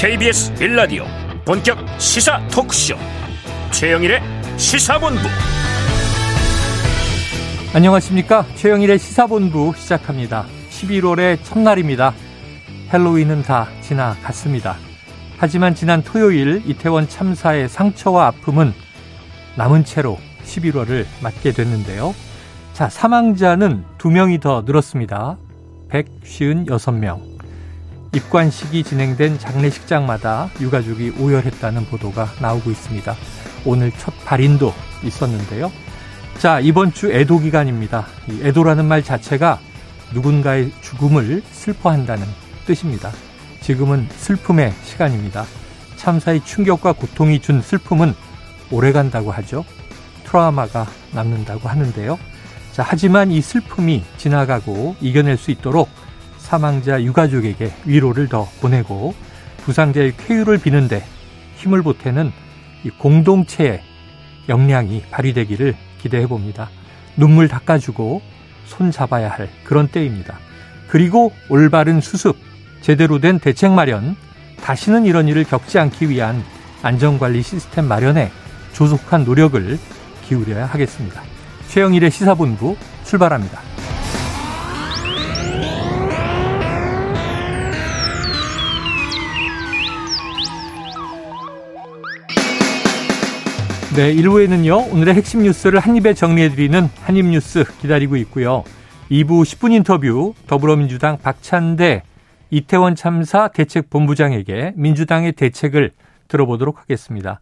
KBS 빌라디오 본격 시사 토크쇼. 최영일의 시사본부. 안녕하십니까? 최영일의 시사본부 시작합니다. 11월의 첫날입니다. 헬로윈은 다 지나갔습니다. 하지만 지난 토요일 이태원 참사의 상처와 아픔은 남은 채로 11월을 맞게 됐는데요. 자 사망자는 2명이 더 늘었습니다. 156명 입관식이 진행된 장례식장마다 유가족이 오열했다는 보도가 나오고 있습니다. 오늘 첫 발인도 있었는데요. 자, 이번 주 애도 기간입니다. 이 애도라는 말 자체가 누군가의 죽음을 슬퍼한다는 뜻입니다. 지금은 슬픔의 시간입니다. 참사의 충격과 고통이 준 슬픔은 오래 간다고 하죠. 트라우마가 남는다고 하는데요. 자, 하지만 이 슬픔이 지나가고 이겨낼 수 있도록 사망자 유가족에게 위로를 더 보내고 부상자의 쾌유를 비는데 힘을 보태는 이 공동체의 역량이 발휘되기를 기대해 봅니다. 눈물 닦아주고 손 잡아야 할 그런 때입니다. 그리고 올바른 수습, 제대로 된 대책 마련, 다시는 이런 일을 겪지 않기 위한 안전관리 시스템 마련에 조속한 노력을 기울여야 하겠습니다. 최영일의 시사본부 출발합니다. 네, 1부에는요, 오늘의 핵심 뉴스를 한입에 정리해드리는 한입뉴스 기다리고 있고요. 2부 10분 인터뷰, 더불어민주당 박찬대 이태원 참사 대책본부장에게 민주당의 대책을 들어보도록 하겠습니다.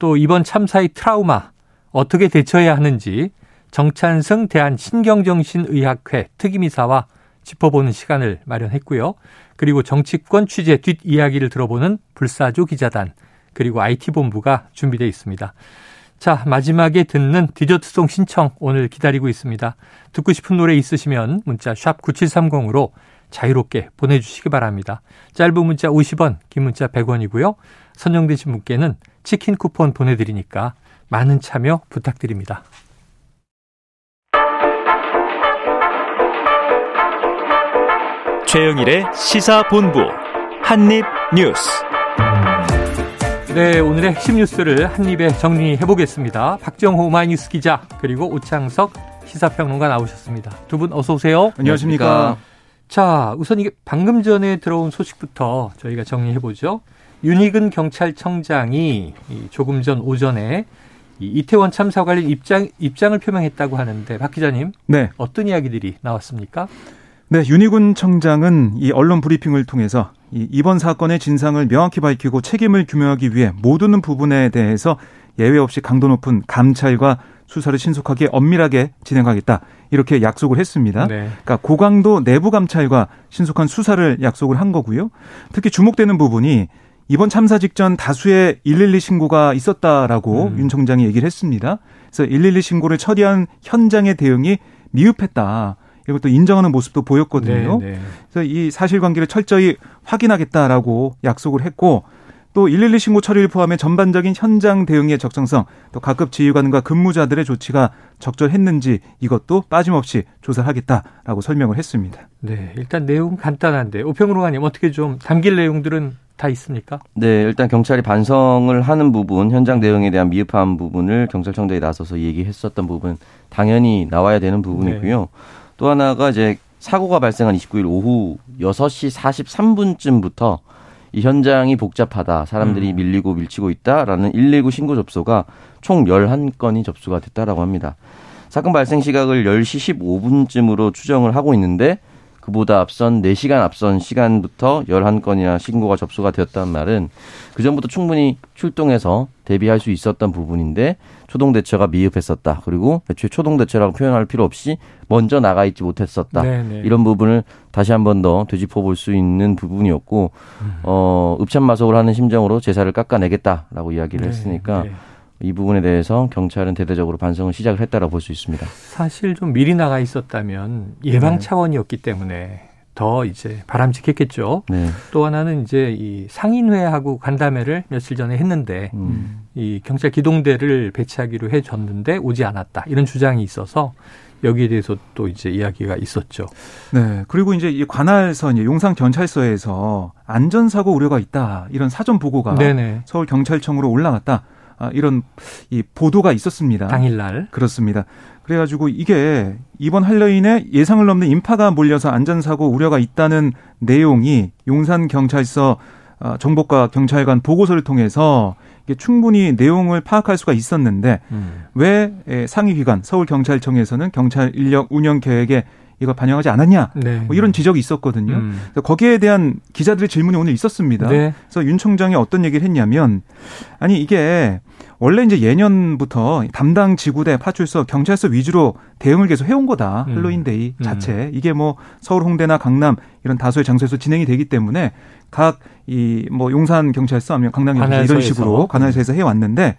또 이번 참사의 트라우마, 어떻게 대처해야 하는지 정찬승 대한신경정신의학회 특임이사와 짚어보는 시간을 마련했고요. 그리고 정치권 취재 뒷이야기를 들어보는 불사조 기자단, 그리고 IT본부가 준비되어 있습니다. 자, 마지막에 듣는 디저트송 신청 오늘 기다리고 있습니다. 듣고 싶은 노래 있으시면 문자 샵 9730으로 자유롭게 보내주시기 바랍니다. 짧은 문자 50원, 긴 문자 100원이고요. 선정되신 분께는 치킨 쿠폰 보내드리니까 많은 참여 부탁드립니다. 최영일의 시사본부 한입뉴스 네, 오늘의 핵심 뉴스를 한입에 정리해 보겠습니다. 박정호 마이뉴스 기자 그리고 오창석 시사평론가 나오셨습니다. 두 분 어서 오세요. 안녕하십니까. 자, 우선 이게 방금 전에 들어온 소식부터 저희가 정리해 보죠. 윤희근 경찰청장이 조금 전 오전에 이태원 참사 관련 입장 입장을 표명했다고 하는데 박 기자님, 네. 어떤 이야기들이 나왔습니까? 네, 윤희군 청장은 이 언론 브리핑을 통해서 이번 사건의 진상을 명확히 밝히고 책임을 규명하기 위해 모든 부분에 대해서 예외 없이 강도 높은 감찰과 수사를 신속하게 엄밀하게 진행하겠다 이렇게 약속을 했습니다. 네. 그러니까 고강도 내부 감찰과 신속한 수사를 약속을 한 거고요. 특히 주목되는 부분이 이번 참사 직전 다수의 112 신고가 있었다라고 음. 윤 청장이 얘기를 했습니다. 그래서 112 신고를 처리한 현장의 대응이 미흡했다. 이것도 인정하는 모습도 보였거든요. 네, 네. 그래서 이 사실관계를 철저히 확인하겠다라고 약속을 했고 또 112 신고 처리를 포함해 전반적인 현장 대응의 적정성, 또 각급 지휘관과 근무자들의 조치가 적절했는지 이것도 빠짐없이 조사하겠다라고 설명을 했습니다. 네, 일단 내용 간단한데 오평으로가님 어떻게 좀 담길 내용들은 다 있습니까? 네, 일단 경찰이 반성을 하는 부분, 현장 대응에 대한 미흡한 부분을 경찰청장이 나서서 얘기했었던 부분 당연히 나와야 되는 부분이고요. 네. 또 하나가 이제 사고가 발생한 29일 오후 6시 43분쯤부터 이 현장이 복잡하다. 사람들이 음. 밀리고 밀치고 있다라는 119 신고 접수가 총 11건이 접수가 됐다라고 합니다. 사건 발생 시각을 10시 15분쯤으로 추정을 하고 있는데 그보다 앞선 4시간 앞선 시간부터 11건이나 신고가 접수가 되었다는 말은 그전부터 충분히 출동해서 대비할 수 있었던 부분인데 초동 대처가 미흡했었다. 그리고 애초에 초동 대처라고 표현할 필요 없이 먼저 나가 있지 못했었다. 네네. 네. 이런 부분을 다시 한 번 더 되짚어 볼 수 있는 부분이었고 음. 어 읍참마속을 하는 심정으로 제사를 깎아내겠다라고 이야기를 네, 했으니까 네. 이 부분에 대해서 경찰은 대대적으로 반성을 시작을 했다라고 볼 수 있습니다. 사실 좀 미리 나가 있었다면 예방 네. 차원이었기 때문에 더 이제 바람직했겠죠. 네. 또 하나는 이제 이 상인회하고 간담회를 며칠 전에 했는데 음. 이 경찰 기동대를 배치하기로 해줬는데 오지 않았다 이런 주장이 있어서 여기에 대해서 또 이제 이야기가 있었죠. 네. 그리고 이제 이 관할서 이제 용산 경찰서에서 안전사고 우려가 있다 이런 사전 보고가 네네. 서울 경찰청으로 올라갔다. 아, 이런 이 보도가 있었습니다. 당일날. 그렇습니다. 그래가지고 이게 이번 할로윈에 예상을 넘는 인파가 몰려서 안전사고 우려가 있다는 내용이 용산 경찰서 아, 정보과 경찰관 보고서를 통해서 충분히 내용을 파악할 수가 있었는데 음. 왜 상위 기관 서울 경찰청에서는 경찰 인력 운영 계획에 이거 반영하지 않았냐 네. 뭐 이런 지적이 있었거든요. 음. 거기에 대한 기자들의 질문이 오늘 있었습니다. 네. 그래서 윤 총장이 어떤 얘기를 했냐면 아니 이게 원래 이제 예년부터 담당 지구대 파출소 경찰서 위주로 대응을 계속 해온 거다 음. 할로윈데이 음. 자체 이게 뭐 서울 홍대나 강남 이런 다수의 장소에서 진행이 되기 때문에 각 이 뭐 용산 경찰서 아니면 강남 경찰서 이런 식으로 관할서에서 해왔는데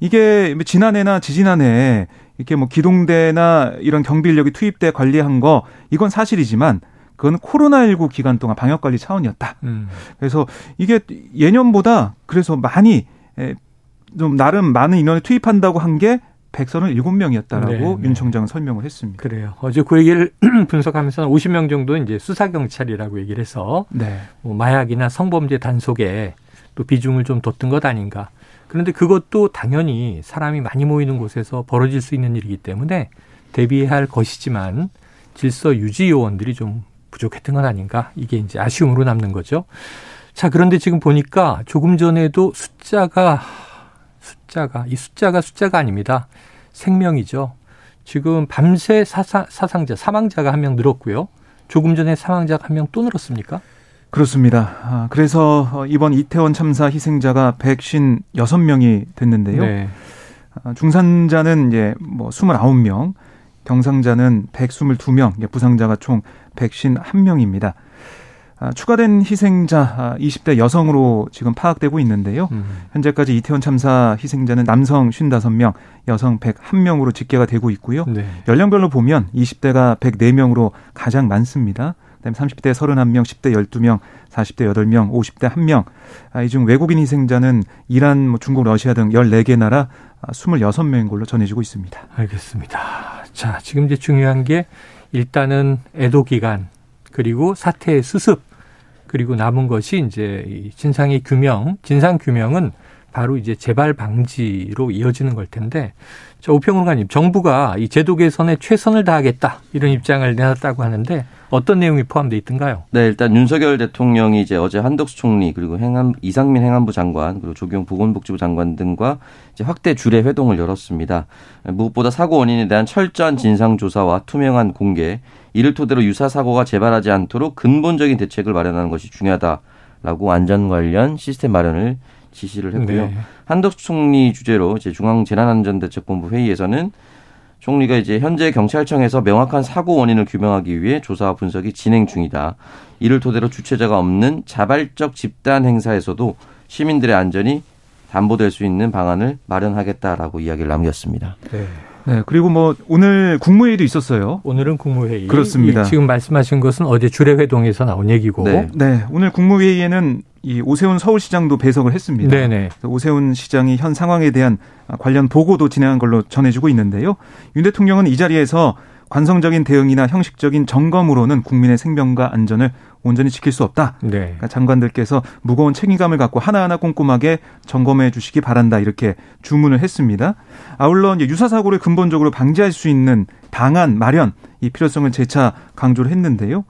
이게 뭐 지난해나 지지난해 이렇게 뭐 기동대나 이런 경비 인력이 투입돼 관리한 거 이건 사실이지만 그건 코로나19 기간 동안 방역 관리 차원이었다. 음. 그래서 이게 예년보다 그래서 많이 좀 나름 많은 인원을 투입한다고 한 게 137명이었다라고 네, 네. 윤 총장은 설명을 했습니다. 그래요. 어제 그 얘기를 분석하면서 50명 정도 이제 수사 경찰이라고 얘기를 해서 네. 뭐 마약이나 성범죄 단속에 또 비중을 좀 뒀던 것 아닌가. 그런데 그것도 당연히 사람이 많이 모이는 곳에서 벌어질 수 있는 일이기 때문에 대비해야 할 것이지만 질서 유지 요원들이 좀 부족했던 건 아닌가. 이게 이제 아쉬움으로 남는 거죠. 자, 그런데 지금 보니까 조금 전에도 숫자가 숫자가 이 숫자가 숫자가 아닙니다. 생명이죠. 지금 밤새 사사, 사상자 사망자가 한 명 늘었고요. 조금 전에 사망자가 한 명 또 늘었습니까? 그렇습니다. 아, 그래서 이번 이태원 참사 희생자가 156명이 됐는데요. 네. 아, 중산자는 이제 뭐 29명, 경상자는 122명, 부상자가 총 151명입니다. 아, 추가된 희생자 20대 아, 여성으로 지금 파악되고 있는데요. 음. 현재까지 이태원 참사 희생자는 남성 55명, 여성 101명으로 집계가 되고 있고요. 네. 연령별로 보면 20대가 104명으로 가장 많습니다. 그다음에 30대 31명, 10대 12명, 40대 8명, 50대 1명. 아, 이 중 외국인 희생자는 이란, 뭐 중국, 러시아 등 14개 나라 26명인 걸로 전해지고 있습니다. 알겠습니다. 자, 지금 이제 중요한 게 일단은 애도 기간 그리고 사태의 수습 그리고 남은 것이 이제 이 진상의 규명, 진상 규명은 바로 이제 재발 방지로 이어지는 걸 텐데, 자, 오평론가님, 정부가 이 제도 개선에 최선을 다하겠다 이런 입장을 내놨다고 하는데 어떤 내용이 포함되어 있던가요? 네, 일단 윤석열 대통령이 이제 어제 한덕수 총리 그리고 행안 이상민 행안부 장관 그리고 조경 보건복지부 장관 등과 이제 확대 주례 회동을 열었습니다. 무엇보다 사고 원인에 대한 철저한 진상 조사와 투명한 공개, 이를 토대로 유사 사고가 재발하지 않도록 근본적인 대책을 마련하는 것이 중요하다라고 안전 관련 시스템 마련을 지시를 했고요. 네. 한덕수 총리 주재로 이제 중앙재난안전대책본부 회의에서는 총리가 이제 현재 경찰청에서 명확한 사고 원인을 규명하기 위해 조사와 분석이 진행 중이다. 이를 토대로 주체자가 없는 자발적 집단 행사에서도 시민들의 안전이 담보될 수 있는 방안을 마련하겠다라고 이야기를 남겼습니다. 네. 네, 그리고 뭐 오늘 국무회의도 있었어요. 오늘은 국무회의. 그렇습니다. 지금 말씀하신 것은 어제 주례회동에서 나온 얘기고. 네. 네, 오늘 국무회의에는 이 오세훈 서울시장도 배석을 했습니다. 네네. 오세훈 시장이 현 상황에 대한 관련 보고도 진행한 걸로 전해지고 있는데요. 윤 대통령은 이 자리에서 관성적인 대응이나 형식적인 점검으로는 국민의 생명과 안전을 온전히 지킬 수 없다. 네. 그러니까 장관들께서 무거운 책임감을 갖고 하나하나 꼼꼼하게 점검해 주시기 바란다. 이렇게 주문을 했습니다. 아울러 유사 사고를 근본적으로 방지할 수 있는 방안 마련 이 필요성을 재차 강조를 했는데요.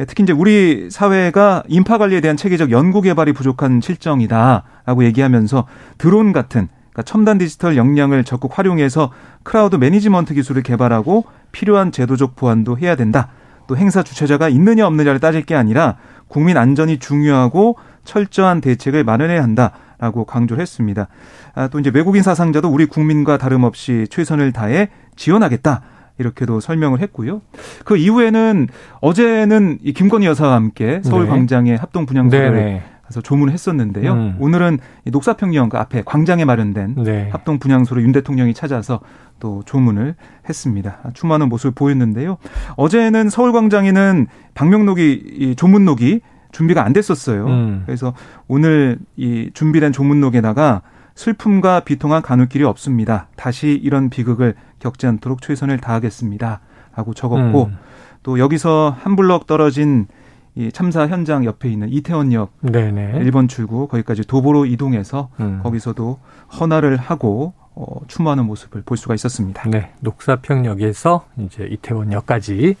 예, 특히 이제 우리 사회가 인파 관리에 대한 체계적 연구 개발이 부족한 실정이다라고 얘기하면서 드론 같은 그러니까 첨단 디지털 역량을 적극 활용해서 crowd management 기술을 개발하고 필요한 제도적 보완도 해야 된다. 또 행사 주최자가 있느냐 없느냐를 따질 게 아니라 국민 안전이 중요하고 철저한 대책을 마련해야 한다 라고 강조를 했습니다. 아, 또 이제 외국인 사상자도 우리 국민과 다름없이 최선을 다해 지원하겠다. 이렇게도 설명을 했고요. 그 이후에는 어제는 이 김건희 여사와 함께 서울 네. 광장에 합동 분향소를 네, 네. 가서 조문을 했었는데요. 음. 오늘은 녹사평령 그 앞에 광장에 마련된 네. 합동 분향소로 윤 대통령이 찾아서 또 조문을 했습니다. 추모하는 모습을 보였는데요. 어제는 서울 광장에는 방명록이 이 조문록이 준비가 안 됐었어요. 음. 그래서 오늘 이 준비된 조문록에다가 슬픔과 비통한 가눌 길이 없습니다. 다시 이런 비극을 겪지 않도록 최선을 다하겠습니다. 라고 적었고 음. 또 여기서 한 블럭 떨어진 이 참사 현장 옆에 있는 이태원역 네네. 1번 출구 거기까지 도보로 이동해서 음. 거기서도 헌화를 하고 어, 추모하는 모습을 볼 수가 있었습니다. 네, 녹사평역에서 이제 이태원역까지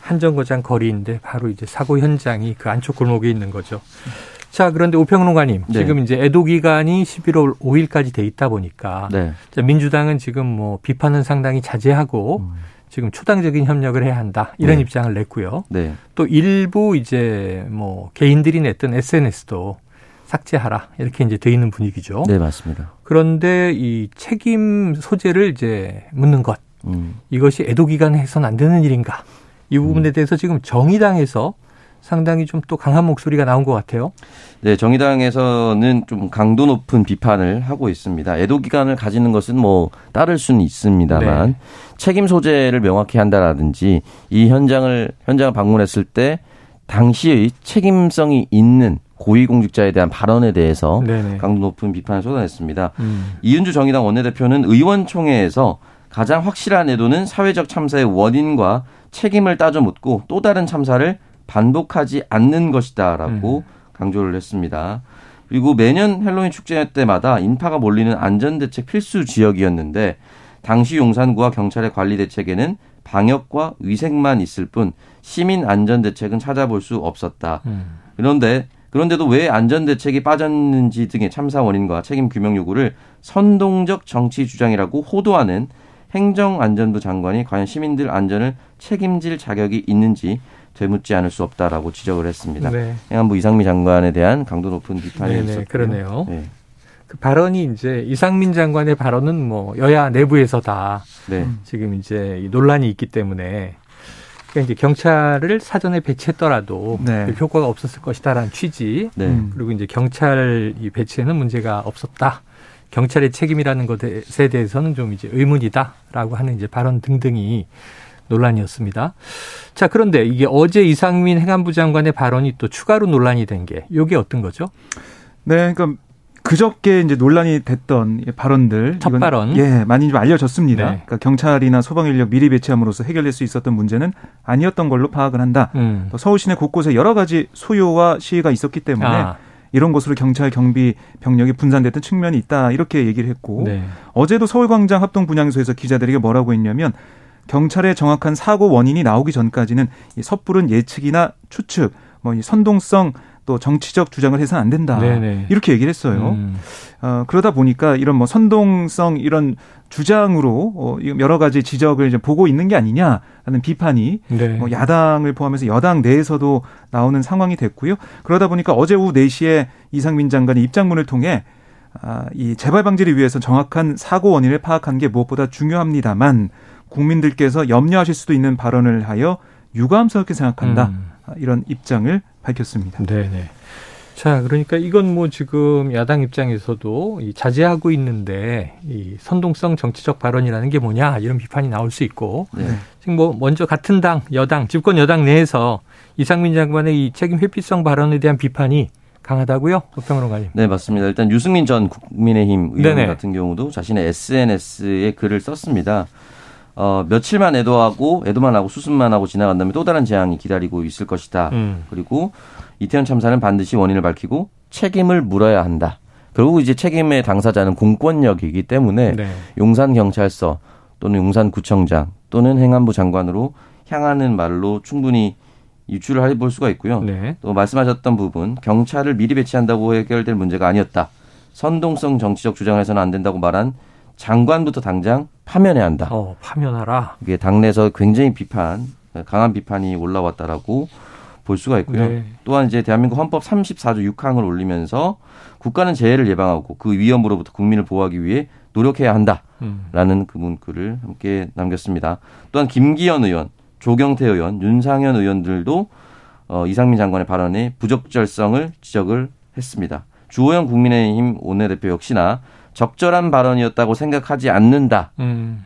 한정거장 거리인데 바로 이제 사고 현장이 그 안쪽 골목에 있는 거죠. 자, 그런데 우평론가님, 네. 지금 이제 애도 기간이 11월 5일까지 돼 있다 보니까 네. 자, 민주당은 지금 뭐 비판은 상당히 자제하고 지금 초당적인 협력을 해야 한다 이런 음. 네. 입장을 냈고요. 네. 또 일부 이제 뭐 개인들이 냈던 SNS도 삭제하라 이렇게 이제 돼 있는 분위기죠. 네, 맞습니다. 그런데 이 책임 소재를 이제 묻는 것 음. 이것이 애도 기간에 해서는 안 되는 일인가? 이 부분에 대해서 지금 정의당에서 상당히 좀 또 강한 목소리가 나온 것 같아요. 네, 정의당에서는 좀 강도 높은 비판을 하고 있습니다. 애도 기간을 가지는 것은 뭐 따를 수는 있습니다만 네. 책임 소재를 명확히 한다라든지 이 현장을 현장을 방문했을 때 당시의 책임성이 있는 고위공직자에 대한 발언에 대해서 네네. 강도 높은 비판을 쏟아냈습니다. 음. 이은주 정의당 원내대표는 의원총회에서 가장 확실한 애도는 사회적 참사의 원인과 책임을 따져 묻고 또 다른 참사를 반복하지 않는 것이다라고 강조를 했습니다. 그리고 매년 헬로윈 축제 때마다 인파가 몰리는 안전대책 필수 지역이었는데 당시 용산구와 경찰의 관리 대책에는 방역과 위생만 있을 뿐 시민 안전 대책은 찾아볼 수 없었다. 음. 그런데 그런데도 왜 안전 대책이 빠졌는지 등의 참사 원인과 책임 규명 요구를 선동적 정치 주장이라고 호도하는 행정안전부 장관이 과연 시민들 안전을 책임질 자격이 있는지 되묻지 않을 수 없다라고 지적을 했습니다. 네. 행안부 이상미 장관에 대한 강도 높은 비판이 네네, 있었고요. 그러네요. 네. 그 발언이 이제 이상민 장관의 발언은 뭐 여야 내부에서 다 네. 지금 이제 이 논란이 있기 때문에 그러니까 이제 경찰을 사전에 배치했더라도 네. 별 효과가 없었을 것이다라는 취지. 네. 음. 그리고 이제 경찰 이 배치에는 문제가 없었다. 경찰의 책임이라는 것에 대해서는 좀 이제 의문이다라고 하는 이제 발언 등등이 논란이었습니다. 자, 그런데 이게 어제 이상민 행안부 장관의 발언이 또 추가로 논란이 된 게 이게 어떤 거죠? 네, 그러니까 그저께 이제 논란이 됐던 발언들 첫 발언. 예 많이 좀 알려졌습니다. 네. 그러니까 경찰이나 소방 인력 미리 배치함으로써 해결될 수 있었던 문제는 아니었던 걸로 파악을 한다. 음. 또 서울 시내 곳곳에 여러 가지 소요와 시위가 있었기 때문에 아, 이런 곳으로 경찰 경비 병력이 분산됐던 측면이 있다 이렇게 얘기를 했고 네. 어제도 서울광장 합동 분향소에서 기자들에게 뭐라고 했냐면 경찰의 정확한 사고 원인이 나오기 전까지는 이 섣부른 예측이나 추측, 뭐 이 선동성 또 정치적 주장을 해서는 안 된다. 네네. 이렇게 얘기를 했어요. 음. 어, 그러다 보니까 이런 뭐 선동성 이런 주장으로 어, 이 여러 가지 지적을 이제 보고 있는 게 아니냐라는 비판이 네. 뭐 야당을 포함해서 여당 내에서도 나오는 상황이 됐고요. 그러다 보니까 어제 오후 4시에 이상민 장관이 입장문을 통해 아, 이 재발 방지를 위해서 정확한 사고 원인을 파악하는 게 무엇보다 중요합니다만 국민들께서 염려하실 수도 있는 발언을 하여 유감스럽게 생각한다. 음. 아, 이런 입장을 밝혔습니다. 네네. 자, 그러니까 이건 뭐 지금 야당 입장에서도 이 자제하고 있는데 이 선동성 정치적 발언이라는 게 뭐냐 이런 비판이 나올 수 있고 네. 지금 뭐 먼저 같은 당 여당 집권 여당 내에서 이상민 장관의 이 책임 회피성 발언에 대한 비판이 강하다고요, 우평론가님. 네, 맞습니다. 일단 유승민 전 국민의힘 의원 네네. 같은 경우도 자신의 SNS에 글을 썼습니다. 어, 며칠만 애도하고 애도만 하고 수습만 하고 지나간다면 또 다른 재앙이 기다리고 있을 것이다. 음. 그리고 이태원 참사는 반드시 원인을 밝히고 책임을 물어야 한다. 결국 이제 책임의 당사자는 공권력이기 때문에 네. 용산 경찰서 또는 용산 구청장 또는 행안부 장관으로 향하는 말로 충분히 유추를 해볼 수가 있고요. 네. 또 말씀하셨던 부분 경찰을 미리 배치한다고 해결될 문제가 아니었다. 선동성 정치적 주장을 해서는 안 된다고 말한 장관부터 당장 파면해야 한다. 어, 파면하라. 이게 당내에서 굉장히 비판, 강한 비판이 올라왔다라고 볼 수가 있고요. 네. 또한 이제 대한민국 헌법 34조 6항을 올리면서 국가는 재해를 예방하고 그 위험으로부터 국민을 보호하기 위해 노력해야 한다. 음. 라는 그 문구를 함께 남겼습니다. 또한 김기현 의원, 조경태 의원, 윤상현 의원들도 어, 이상민 장관의 발언의 부적절성을 지적을 했습니다. 주호영 국민의힘 원내대표 역시나 적절한 발언이었다고 생각하지 않는다라고 음.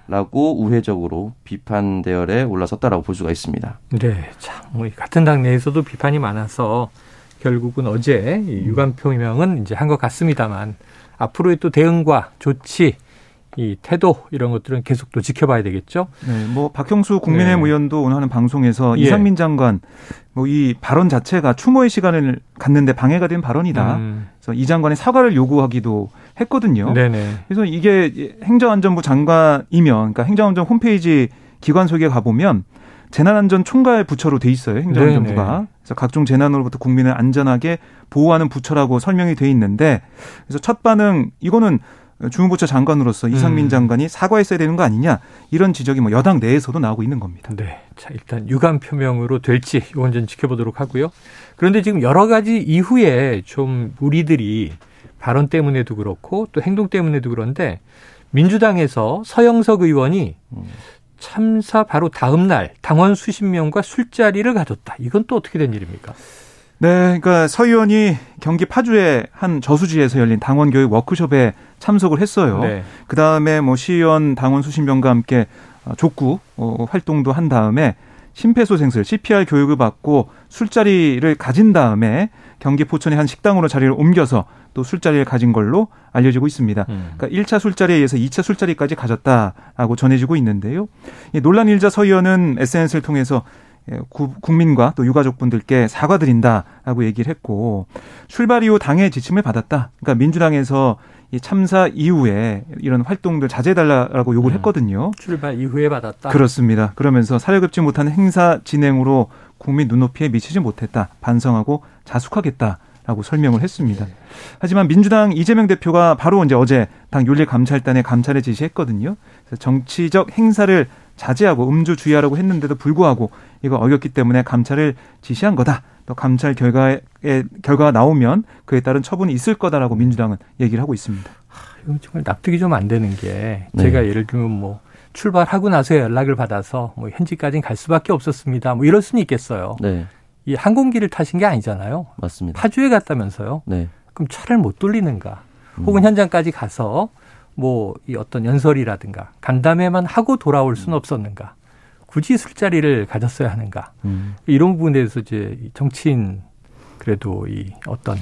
우회적으로 비판 대열에 올라섰다라고 볼 수가 있습니다. 네, 참뭐 같은 당 내에서도 비판이 많아서 결국은 어제 유감 표명은 이제 한 것 같습니다만 앞으로의 또 대응과 조치 이 태도 이런 것들은 계속 또 지켜봐야 되겠죠. 네, 뭐 박형수 국민의힘 네. 의원도 오늘 하는 방송에서 예. 이상민 장관 뭐 이 발언 자체가 추모의 시간을 갖는데 방해가 된 발언이다. 음. 그래서 이 장관의 사과를 요구하기도 했거든요. 네네. 그래서 이게 행정안전부 장관이면 그러니까 행정안전 홈페이지 기관 소개 가 보면 재난안전 총괄 부처로 돼 있어요. 행정안전부가. 네네. 그래서 각종 재난으로부터 국민을 안전하게 보호하는 부처라고 설명이 돼 있는데 그래서 첫 반응 이거는 주무부처 장관으로서 이상민 음. 장관이 사과했어야 되는 거 아니냐 이런 지적이 뭐 여당 내에서도 나오고 있는 겁니다. 네. 자, 일단 유감 표명으로 될지 이건 좀 지켜보도록 하고요. 그런데 지금 여러 가지 이후에 좀 우리들이 발언 때문에도 그렇고 또 행동 때문에도 그런데 민주당에서 서영석 의원이 참사 바로 다음 날 당원 수십 명과 술자리를 가졌다. 이건 또 어떻게 된 일입니까? 네, 그러니까 서 의원이 경기 파주의 한 저수지에서 열린 당원 교육 워크숍에 참석을 했어요. 네. 그 다음에 뭐 시의원 당원 수십 명과 함께 어, 족구 어, 활동도 한 다음에 심폐소생술 CPR 교육을 받고 술자리를 가진 다음에 경기 포천의 한 식당으로 자리를 옮겨서 또 술자리를 가진 걸로 알려지고 있습니다. 음. 그러니까 1차 술자리에 의해서 2차 술자리까지 가졌다라고 전해지고 있는데요. 논란 일자 서 의원은 SNS를 통해서 예, 국민과 또 유가족분들께 사과드린다라고 얘기를 했고 출발 이후 당의 지침을 받았다. 그러니까 민주당에서 이 참사 이후에 이런 활동들 자제해달라고 요구를 음. 했거든요. 출발 이후에 받았다. 그렇습니다. 그러면서 사려급지 못한 행사 진행으로 국민 눈높이에 미치지 못했다. 반성하고 자숙하겠다. 라고 설명을 했습니다. 하지만 민주당 이재명 대표가 바로 이제 어제 당 윤리감찰단에 감찰을 지시했거든요. 그래서 정치적 행사를 자제하고 음주 주의하라고 했는데도 불구하고 이거 어겼기 때문에 감찰을 지시한 거다. 또 감찰 결과에 결과가 나오면 그에 따른 처분이 있을 거다라고 민주당은 얘기를 하고 있습니다. 이건 정말 납득이 좀 안 되는 게 네. 제가 예를 들면 뭐 출발하고 나서 연락을 받아서 뭐 현지까지 갈 수밖에 없었습니다. 뭐 이럴 수는 있겠어요. 네. 이 항공기를 타신 게 아니잖아요. 맞습니다. 파주에 갔다면서요. 네. 그럼 차를 못 돌리는가? 혹은 음. 현장까지 가서 뭐 이 어떤 연설이라든가 간담회만 하고 돌아올 수는 없었는가? 굳이 술자리를 가졌어야 하는가? 음. 이런 부분에 대해서 이제 정치인 그래도 이 어떤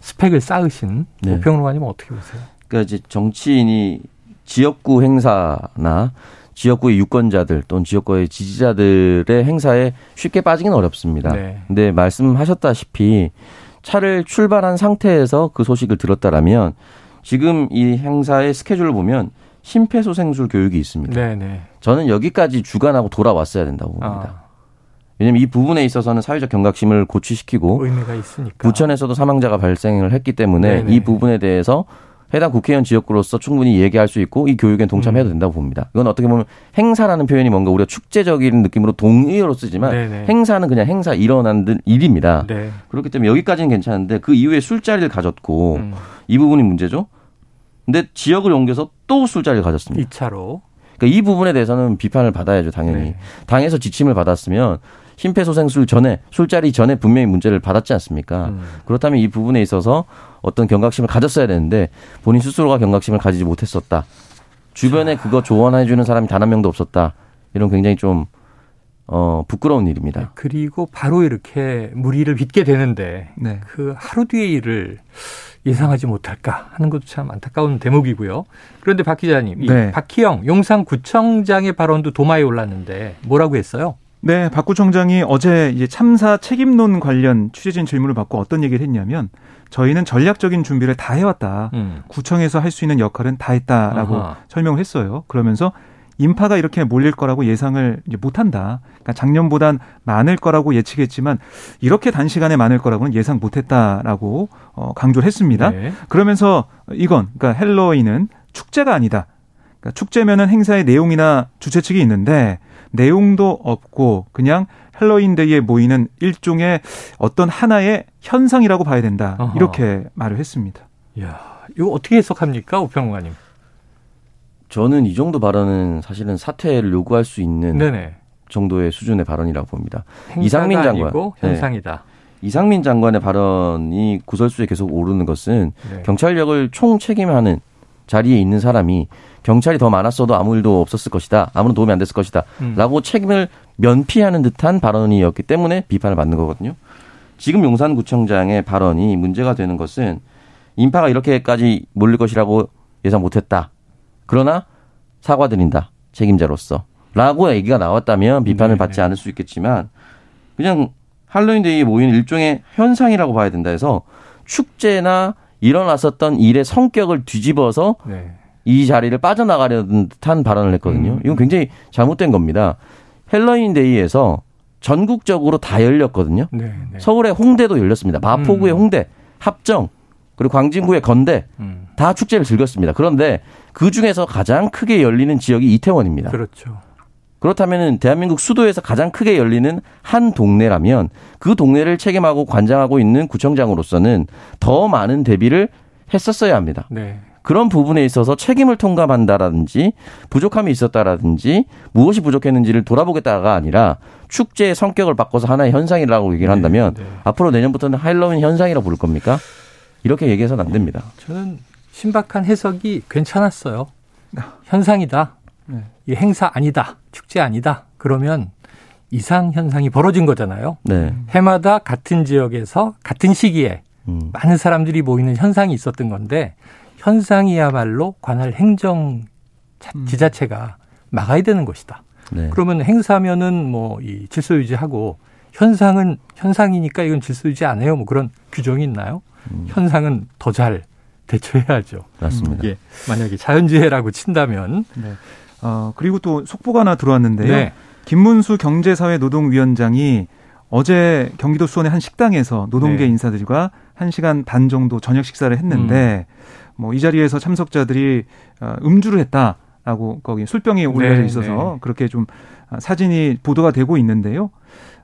스펙을 쌓으신 네. 평론가님은 어떻게 보세요? 그러니까 이제 정치인이 지역구 행사나 지역구의 유권자들 또는 지역구의 지지자들의 행사에 쉽게 빠지기는 어렵습니다. 네. 근데 말씀하셨다시피 차를 출발한 상태에서 그 소식을 들었다라면 지금 이 행사의 스케줄을 보면 심폐소생술 교육이 있습니다. 네네. 네. 저는 여기까지 주관하고 돌아왔어야 된다고 봅니다. 아. 왜냐하면 이 부분에 있어서는 사회적 경각심을 고취시키고 의미가 있으니까. 부천에서도 사망자가 발생을 했기 때문에 네네. 네. 이 부분에 대해서 해당 국회의원 지역구로서 충분히 얘기할 수 있고 이 교육에 동참해도 음. 된다고 봅니다. 이건 어떻게 보면 행사라는 표현이 뭔가 우리가 축제적인 느낌으로 동의어로 쓰지만 네네. 네. 행사는 그냥 행사 일어난 일입니다. 네. 그렇기 때문에 여기까지는 괜찮은데 그 이후에 술자리를 가졌고 음. 이 부분이 문제죠. 근데 지역을 옮겨서 또 술자리를 가졌습니다. 2차로. 그러니까 이 부분에 대해서는 비판을 받아야죠, 당연히. 네. 당에서 지침을 받았으면 심폐소생술 전에 술자리 전에 분명히 문제를 받았지 않습니까? 음. 그렇다면 이 부분에 있어서 어떤 경각심을 가졌어야 되는데 본인 스스로가 경각심을 가지지 못했었다. 주변에 그거 조언해 주는 사람이 단 한 명도 없었다. 이런 굉장히 좀 어, 부끄러운 일입니다. 네, 그리고 바로 이렇게 무리를 빚게 되는데 네. 그 하루 뒤의 일을 예상하지 못할까 하는 것도 참 안타까운 대목이고요. 그런데 박 기자님, 네. 박희영 용산구청장의 발언도 도마에 올랐는데 뭐라고 했어요? 네, 박 구청장이 어제 이제 참사 책임론 관련 취재진 질문을 받고 어떤 얘기를 했냐면 저희는 전략적인 준비를 다 해왔다. 음. 구청에서 할 수 있는 역할은 다 했다라고 아하. 설명을 했어요. 그러면서 인파가 이렇게 몰릴 거라고 예상을 못한다. 그러니까 작년보단 많을 거라고 예측했지만 이렇게 단시간에 많을 거라고는 예상 못했다라고 어, 강조를 했습니다. 네. 그러면서 이건 그러니까 헬로윈은 축제가 아니다. 그러니까 축제면은 행사의 내용이나 주최 측이 있는데 내용도 없고 그냥 헬로윈데이에 모이는 일종의 어떤 하나의 현상이라고 봐야 된다. 어허. 이렇게 말을 했습니다. 야, 이거 어떻게 해석합니까, 오평론가님? 저는 이 정도 발언은 사실은 사퇴를 요구할 수 있는 네네. 정도의 수준의 발언이라고 봅니다. 이상민 장관 현상이다. 네. 이상민 장관의 발언이 구설수에 계속 오르는 것은 네. 경찰력을 총 책임하는 자리에 있는 사람이 경찰이 더 많았어도 아무 일도 없었을 것이다. 아무런 도움이 안 됐을 것이다. 음. 라고 책임을 면피하는 듯한 발언이었기 때문에 비판을 받는 거거든요. 지금 용산구청장의 발언이 문제가 되는 것은 인파가 이렇게까지 몰릴 것이라고 예상 못했다. 그러나 사과드린다. 책임자로서. 라고 얘기가 나왔다면 비판을 네 받지 않을 수 있겠지만 그냥 할로윈데이에 모인 일종의 현상이라고 봐야 된다 해서 축제나 일어났었던 일의 성격을 뒤집어서 네. 이 자리를 빠져나가려는 듯한 발언을 했거든요. 음. 이건 굉장히 잘못된 겁니다. 헬로윈데이에서 전국적으로 다 열렸거든요. 네, 네. 서울의 홍대도 열렸습니다. 마포구의 음. 홍대, 합정, 그리고 광진구의 건대 음. 다 축제를 즐겼습니다. 그런데 그 중에서 가장 크게 열리는 지역이 이태원입니다. 그렇죠. 그렇다면 대한민국 수도에서 가장 크게 열리는 한 동네라면 그 동네를 책임하고 관장하고 있는 구청장으로서는 더 많은 대비를 했었어야 합니다. 네. 그런 부분에 있어서 책임을 통감한다라든지 부족함이 있었다라든지 무엇이 부족했는지를 돌아보겠다가 아니라 축제의 성격을 바꿔서 하나의 현상이라고 얘기를 네, 한다면 네, 네. 앞으로 내년부터는 할로윈 현상이라고 부를 겁니까? 이렇게 얘기해서는 안 됩니다. 저는 신박한 해석이 괜찮았어요. 현상이다. 네. 이 행사 아니다. 축제 아니다. 그러면 이상 현상이 벌어진 거잖아요. 네. 해마다 같은 지역에서 같은 시기에 음. 많은 사람들이 모이는 현상이 있었던 건데 현상이야말로 관할 행정 음. 지자체가 막아야 되는 것이다. 네. 그러면 행사면은 뭐 이 질서 유지하고 현상은 현상이니까 이건 질서 유지 안 해요. 뭐 그런 규정이 있나요? 음. 현상은 더 잘 대처해야죠. 맞습니다. 예. 만약에 자연재해라고 친다면. 네. 어, 그리고 또 속보가 하나 들어왔는데요. 네. 김문수 경제사회노동위원장이 어제 경기도 수원의 한 식당에서 노동계 네. 인사들과 한 시간 반 정도 저녁 식사를 했는데 음. 뭐이 자리에서 참석자들이 어, 음주를 했다라고 거기 술병이 올려져 네, 있어서 네. 그렇게 좀 아, 사진이 보도가 되고 있는데요.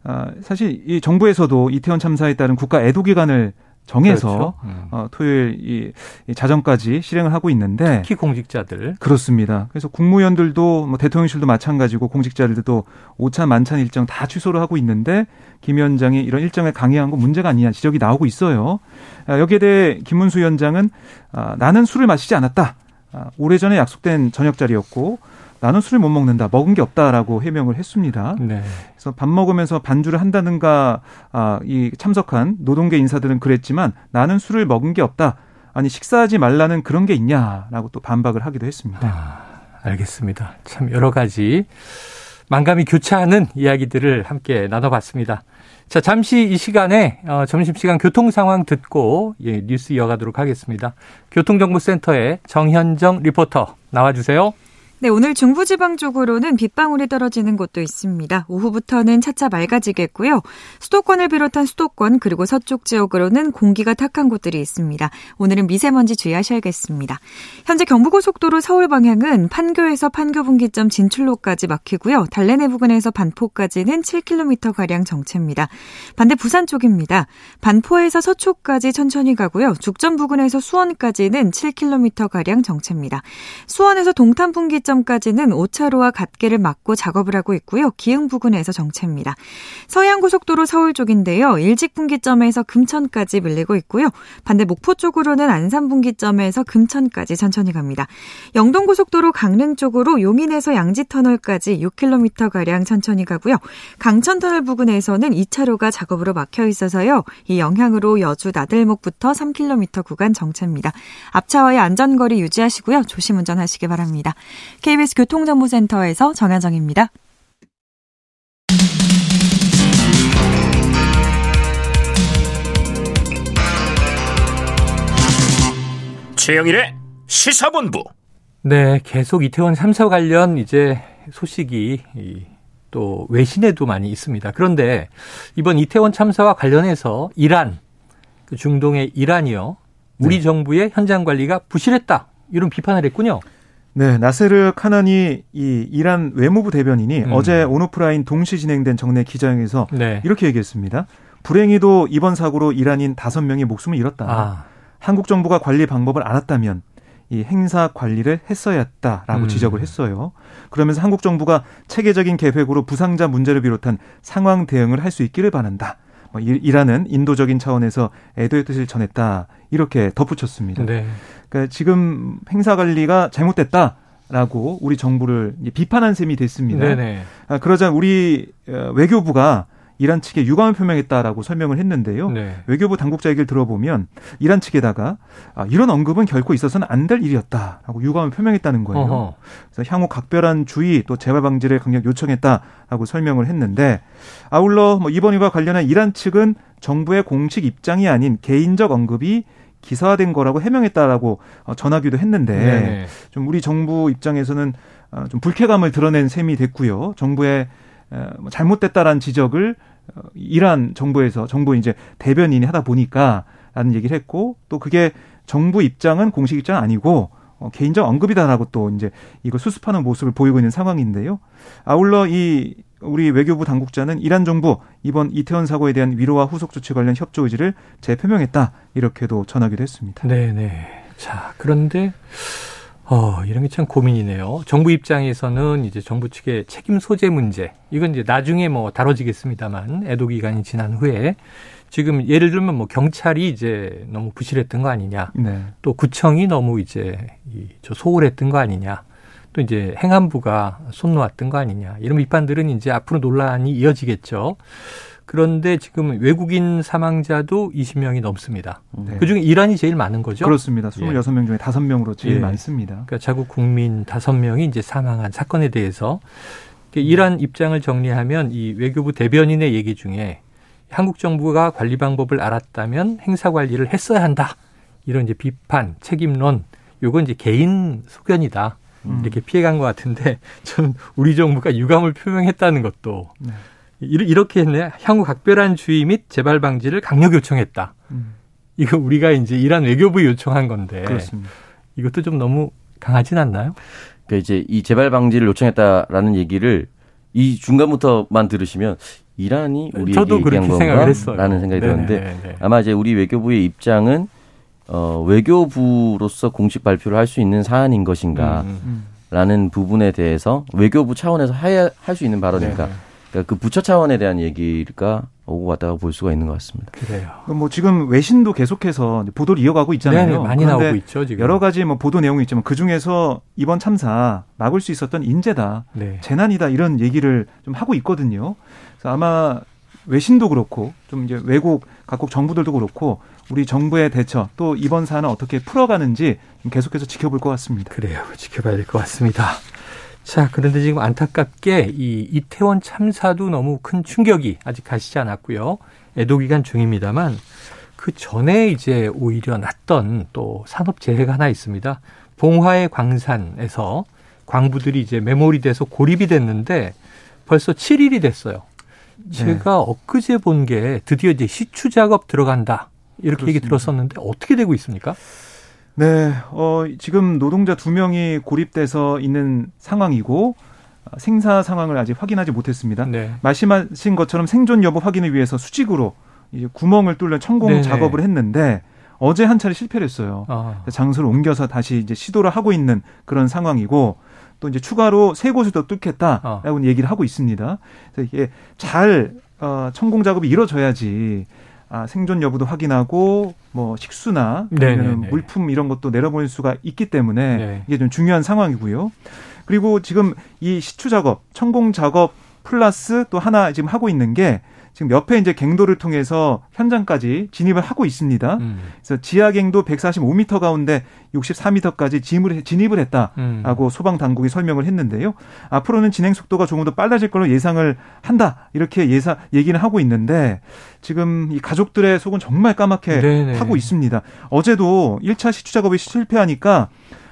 아, 사실 이 정부에서도 이태원 참사에 따른 국가 애도 기간을 정해서 그렇죠. 음. 어, 토요일 이, 이 자정까지 실행을 하고 있는데 특히 공직자들 그렇습니다. 그래서 국무위원들도 뭐 대통령실도 마찬가지고 공직자들도 오차 만찬 일정 다 취소를 하고 있는데 김 위원장이 이런 일정을 강행한 건 문제가 아니냐 지적이 나오고 있어요. 아, 여기에 대해 김문수 위원장은 아, 나는 술을 마시지 않았다. 아, 오래전에 약속된 저녁 자리였고 나는 술을 못 먹는다. 먹은 게 없다라고 해명을 했습니다. 네. 그래서 밥 먹으면서 반주를 한다든가 아, 이 참석한 노동계 인사들은 그랬지만 나는 술을 먹은 게 없다. 아니 식사하지 말라는 그런 게 있냐라고 또 반박을 하기도 했습니다. 아, 알겠습니다. 참 여러 가지 만감이 교차하는 이야기들을 함께 나눠봤습니다. 자, 잠시 이 시간에 어, 점심시간 교통 상황 듣고 예, 뉴스 이어가도록 하겠습니다. 교통정보센터의 정현정 리포터 나와주세요. 네, 오늘 중부지방 쪽으로는 빗방울이 떨어지는 곳도 있습니다. 오후부터는 차차 맑아지겠고요. 수도권을 비롯한 수도권 그리고 서쪽 지역으로는 공기가 탁한 곳들이 있습니다. 오늘은 미세먼지 주의하셔야겠습니다. 현재 경부고속도로 서울 방향은 판교에서 판교 분기점 진출로까지 막히고요. 달래내 부근에서 반포까지는 7km 가량 정체입니다. 반대 부산 쪽입니다. 반포에서 서초까지 천천히 가고요. 죽전 부근에서 수원까지는 7km 가량 정체입니다. 수원에서 동탄 분기 점 지점까지는 5차로와 갓길을 막고 작업을 하고 있고요. 기흥 부근에서 정체입니다. 서해안고속도로 서울 쪽인데요. 일직 분기점에서 금천까지 밀리고 있고요. 반대 목포 쪽으로는 안산 분기점에서 금천까지 천천히 갑니다. 영동고속도로 강릉 쪽으로 용인에서 양지터널까지 6km가량 천천히 가고요. 강천터널 부근에서는 2차로가 작업으로 막혀 있어서요. 이 영향으로 여주 나들목부터 3km 구간 정체입니다. 앞차와의 안전거리 유지하시고요. 조심 운전하시기 바랍니다. KBS 교통정보센터에서 정현정입니다. 최영일의 시사본부. 네, 계속 이태원 참사 관련 이제 소식이 또 외신에도 많이 있습니다. 그런데 이번 이태원 참사와 관련해서 이란, 그 중동의 이란이요. 우리 네. 정부의 현장 관리가 부실했다. 이런 비판을 했군요. 네, 나세르 카난이 이 이란 외무부 대변인이 음. 어제 온오프라인 동시 진행된 정례 기자회견에서 네. 이렇게 얘기했습니다. 불행히도 이번 사고로 이란인 다섯 명이 목숨을 잃었다. 아. 한국 정부가 관리 방법을 알았다면 이 행사 관리를 했어야 했다라고 음. 지적을 했어요. 그러면서 한국 정부가 체계적인 계획으로 부상자 문제를 비롯한 상황 대응을 할 수 있기를 바란다. 뭐 이라는 인도적인 차원에서 애도의 뜻을 전했다 이렇게 덧붙였습니다. 네. 그러니까 지금 행사 관리가 잘못됐다. 라고 우리 정부를 비판한 셈이 됐습니다. 네네. 아, 그러자 우리 어, 외교부가 이란 측에 유감을 표명했다라고 설명을 했는데요. 네. 외교부 당국자 얘기를 들어보면 이란 측에다가 아, 이런 언급은 결코 있어서는 안 될 일이었다라고 유감을 표명했다는 거예요. 어허. 그래서 향후 각별한 주의 또 재발 방지를 강력 요청했다라고 설명을 했는데 아울러 뭐 이번 일과 관련한 이란 측은 정부의 공식 입장이 아닌 개인적 언급이 기사화된 거라고 해명했다라고 어, 전하기도 했는데 네네. 좀 우리 정부 입장에서는 어, 좀 불쾌감을 드러낸 셈이 됐고요. 정부의 뭐 잘못됐다라는 지적을 어, 이란 정부에서 정부 이제 대변인이 하다 보니까라는 얘기를 했고 또 그게 정부 입장은 공식 입장 아니고 어, 개인적 언급이다라고 또 이제 이걸 수습하는 모습을 보이고 있는 상황인데요. 아울러 이 우리 외교부 당국자는 이란 정부 이번 이태원 사고에 대한 위로와 후속 조치 관련 협조 의지를 재표명했다 이렇게도 전하기도 했습니다. 네 네. 자 그런데 어, 이런 게 참 고민이네요. 정부 입장에서는 이제 정부 측의 책임 소재 문제, 이건 이제 나중에 뭐 다뤄지겠습니다만, 애도 기간이 지난 후에 지금 예를 들면 뭐 경찰이 이제 너무 부실했던 거 아니냐, 네. 또 구청이 너무 이제 이저 소홀했던 거 아니냐, 또 이제 행안부가 손 놓았던 거 아니냐, 이런 비판들은 이제 앞으로 논란이 이어지겠죠. 그런데 지금 외국인 사망자도 20명이 넘습니다. 네. 그중에 이란이 제일 많은 거죠? 그렇습니다. 26명 중에 5명으로 제일 예. 많습니다. 그러니까 자국 국민 5명이 이제 사망한 사건에 대해서 이란 입장을 정리하면 이 외교부 대변인의 얘기 중에 한국 정부가 관리 방법을 알았다면 행사 관리를 했어야 한다. 이런 이제 비판, 책임론, 요건 이제 개인 소견이다. 음. 이렇게 피해간 것 같은데 저는 우리 정부가 유감을 표명했다는 것도 네. 이렇게 했네. 향후 각별한 주의 및 재발 방지를 강력 요청했다. 음. 이거 우리가 이제 이란 외교부 요청한 건데. 그렇습니다. 이것도 좀 너무 강하진 않나요? 그러니까 이제 이 재발 방지를 요청했다라는 얘기를 이 중간부터만 들으시면 이란이 우리에게 저도 얘기한 건가라는 생각이 들었는데 네네, 네네. 아마 이제 우리 외교부의 입장은 어, 외교부로서 공식 발표를 할 수 있는 사안인 것인가라는 음, 음. 부분에 대해서 외교부 차원에서 할 수 있는 발언인가. 네네. 그러니까 그 부처 차원에 대한 얘기가 오고 갔다가 볼 수가 있는 것 같습니다. 그래요. 뭐 지금 외신도 계속해서 보도를 이어가고 있잖아요. 네, 많이 나오고 있죠. 지금 여러 가지 뭐 보도 내용이 있지만 그 중에서 이번 참사 막을 수 있었던 인재다, 네. 재난이다 이런 얘기를 좀 하고 있거든요. 그래서 아마 외신도 그렇고 좀 이제 외국 각국 정부들도 그렇고 우리 정부의 대처 또 이번 사안을 어떻게 풀어가는지 계속해서 지켜볼 것 같습니다. 그래요. 지켜봐야 될 것 같습니다. 자, 그런데 지금 안타깝게 이 이태원 참사도 너무 큰 충격이 아직 가시지 않았고요. 애도 기간 중입니다만 그 전에 이제 오히려 났던 또 산업 재해가 하나 있습니다. 봉화의 광산에서 광부들이 이제 메모리 돼서 고립이 됐는데 벌써 7일이 됐어요. 제가 네. 엊그제 본 게 드디어 이제 시추 작업 들어간다. 이렇게 그렇습니다. 얘기 들었었는데 어떻게 되고 있습니까? 네, 어, 지금 노동자 두 명이 고립돼서 있는 상황이고 어, 생사 상황을 아직 확인하지 못했습니다. 네. 말씀하신 것처럼 생존 여부 확인을 위해서 수직으로 이제 구멍을 뚫는 천공 네네. 작업을 했는데 어제 한 차례 실패를 했어요. 아. 장소를 옮겨서 다시 이제 시도를 하고 있는 그런 상황이고 또 이제 추가로 세 곳을 더 뚫겠다라고 아. 얘기를 하고 있습니다. 그래서 이게 잘 어, 천공 작업이 이루어져야지 아, 생존 여부도 확인하고 뭐 식수나 아니면 물품 이런 것도 내려보낼 수가 있기 때문에 네. 이게 좀 중요한 상황이고요. 그리고 지금 이 시추 작업, 천공 작업 플러스 또 하나 지금 하고 있는 게 지금 옆에 이제 갱도를 통해서 현장까지 진입을 하고 있습니다. 음. 그래서 지하 갱도 145m 가운데 64m까지 진입을, 진입을 했다라고 음. 소방 당국이 설명을 했는데요. 앞으로는 진행 속도가 조금 더 빨라질 걸로 예상을 한다 이렇게 예상 얘기는 하고 있는데 지금 이 가족들의 속은 정말 까맣게 네네. 타고 있습니다. 어제도 1차 시추 작업이 실패하니까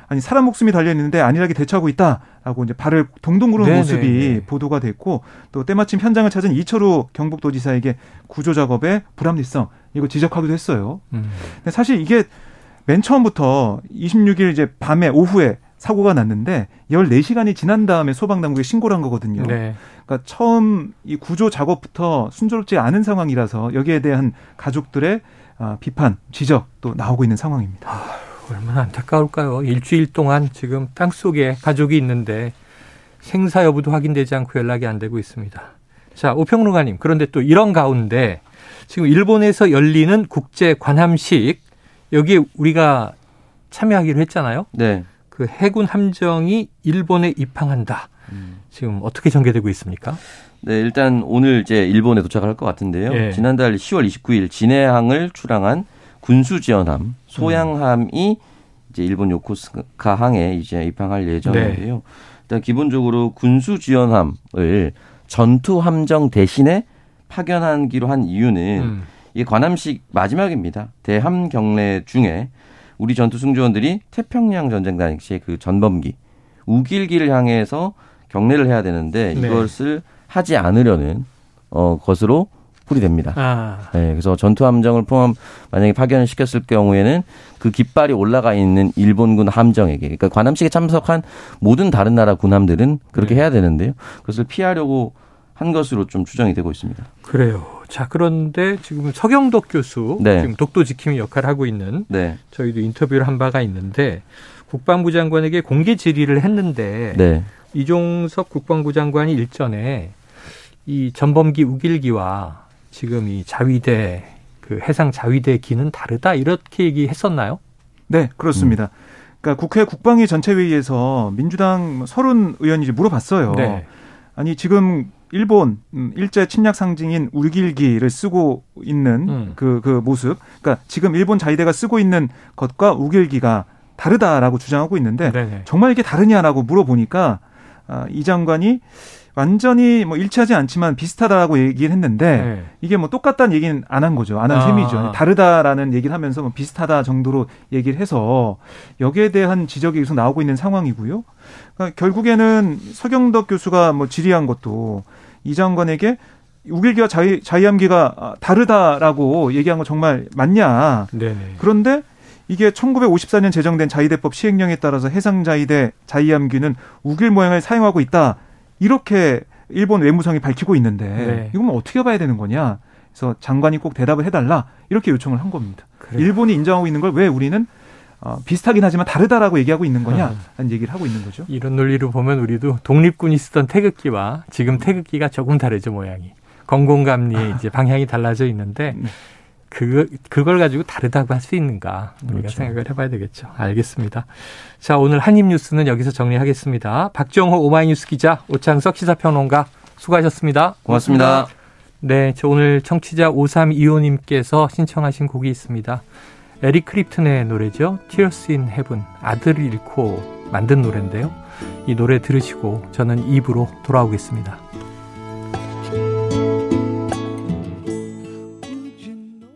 아니 사람 목숨이 달려 있는데 안일하게 대처하고 있다라고 이제 발을 동동 구르는 네네. 모습이 보도가 됐고 또 때마침 현장을 찾은 이철우 경북도지사에게 구조 작업의 불합리성 이거 지적하기도 했어요. 음. 근데 사실 이게 맨 처음부터 26일 이제 밤에 오후에 사고가 났는데 14시간이 지난 다음에 소방당국에 신고를 한 거거든요. 네. 그러니까 처음 이 구조 작업부터 순조롭지 않은 상황이라서 여기에 대한 가족들의 아, 비판, 지적 또 나오고 있는 상황입니다. 아, 얼마나 안타까울까요? 일주일 동안 지금 땅 속에 가족이 있는데 생사 여부도 확인되지 않고 연락이 안 되고 있습니다. 자, 오평론가님. 그런데 또 이런 가운데 지금 일본에서 열리는 국제 관함식 여기에 우리가 참여하기로 했잖아요. 네. 그 해군 함정이 일본에 입항한다. 음. 지금 어떻게 전개되고 있습니까? 네, 일단 오늘 이제 일본에 도착할 것 같은데요. 예. 지난달 10월 29일 진해항을 출항한 군수 지원함 소양함이 이제 일본 요코스카 항에 이제 입항할 예정인데요. 네. 일단 기본적으로 군수 지원함을 전투 함정 대신에 파견하기로 한 이유는 음. 이 관함식 마지막입니다. 대함 경례 중에 우리 전투 승조원들이 태평양 전쟁 당시에 그 전범기 우길기를 향해서 경례를 해야 되는데 네. 이것을 하지 않으려는 어 것으로 풀이됩니다. 아. 네, 그래서 전투 함정을 포함 만약에 파견을 시켰을 경우에는 그 깃발이 올라가 있는 일본군 함정에게 그러니까 관함식에 참석한 모든 다른 나라 군함들은 그렇게 네. 해야 되는데요. 그것을 피하려고 한 것으로 좀 추정이 되고 있습니다. 그래요. 자, 그런데 지금 서경덕 교수 네. 지금 독도 지킴이 역할을 하고 있는 네. 저희도 인터뷰를 한 바가 있는데 국방부 장관에게 공개 질의를 했는데 네. 이종석 국방부 장관이 일전에 이 전범기 우길기와 지금 이 자위대 그 해상 자위대 기는 다르다 이렇게 얘기했었나요? 네, 그렇습니다. 음. 그러니까 국회 국방위 전체 회의에서 민주당 서른 의원이 물어봤어요. 네. 아니 지금 일본 음, 일제 침략 상징인 우길기를 쓰고 있는 음. 그, 그 모습. 그러니까 지금 일본 자위대가 쓰고 있는 것과 우길기가 다르다라고 주장하고 있는데 네네. 정말 이게 다르냐라고 물어보니까 아, 이 장관이 완전히 뭐 일치하지 않지만 비슷하다라고 얘기를 했는데 네. 이게 뭐 똑같다는 얘기는 안 한 거죠. 안한 셈이죠. 다르다라는 얘기를 하면서 뭐 비슷하다 정도로 얘기를 해서 여기에 대한 지적이 계속 나오고 있는 상황이고요. 그러니까 결국에는 서경덕 교수가 뭐 질의한 것도 이 장관에게 우길기와 자위, 자위함기가 다르다라고 얘기한 거 정말 맞냐. 네네. 그런데 이게 1954년 제정된 자위대법 시행령에 따라서 해상자위대 자위함기는 우길 모양을 사용하고 있다. 이렇게 일본 외무성이 밝히고 있는데 네. 이건 뭐 어떻게 봐야 되는 거냐? 그래서 장관이 꼭 대답을 해달라 이렇게 요청을 한 겁니다. 그래요. 일본이 인정하고 있는 걸 왜 우리는 어, 비슷하긴 하지만 다르다라고 얘기하고 있는 거냐라는 음. 얘기를 하고 있는 거죠. 이런 논리로 보면 우리도 독립군이 쓰던 태극기와 지금 태극기가 조금 다르죠 모양이. 건공감리 아. 이제 방향이 달라져 있는데 네. 그 그걸 가지고 다르다고 할 수 있는가 우리가 그렇죠. 생각을 해봐야 되겠죠. 알겠습니다. 자 오늘 한입 뉴스는 여기서 정리하겠습니다. 박정호 오마이뉴스 기자 오창석 시사평론가 수고하셨습니다. 고맙습니다. 네, 저 오늘 청취자 5325님께서 신청하신 곡이 있습니다. 에릭 크립튼의 노래죠. Tears in Heaven. 아들을 잃고 만든 노래인데요. 이 노래 들으시고 저는 입으로 돌아오겠습니다.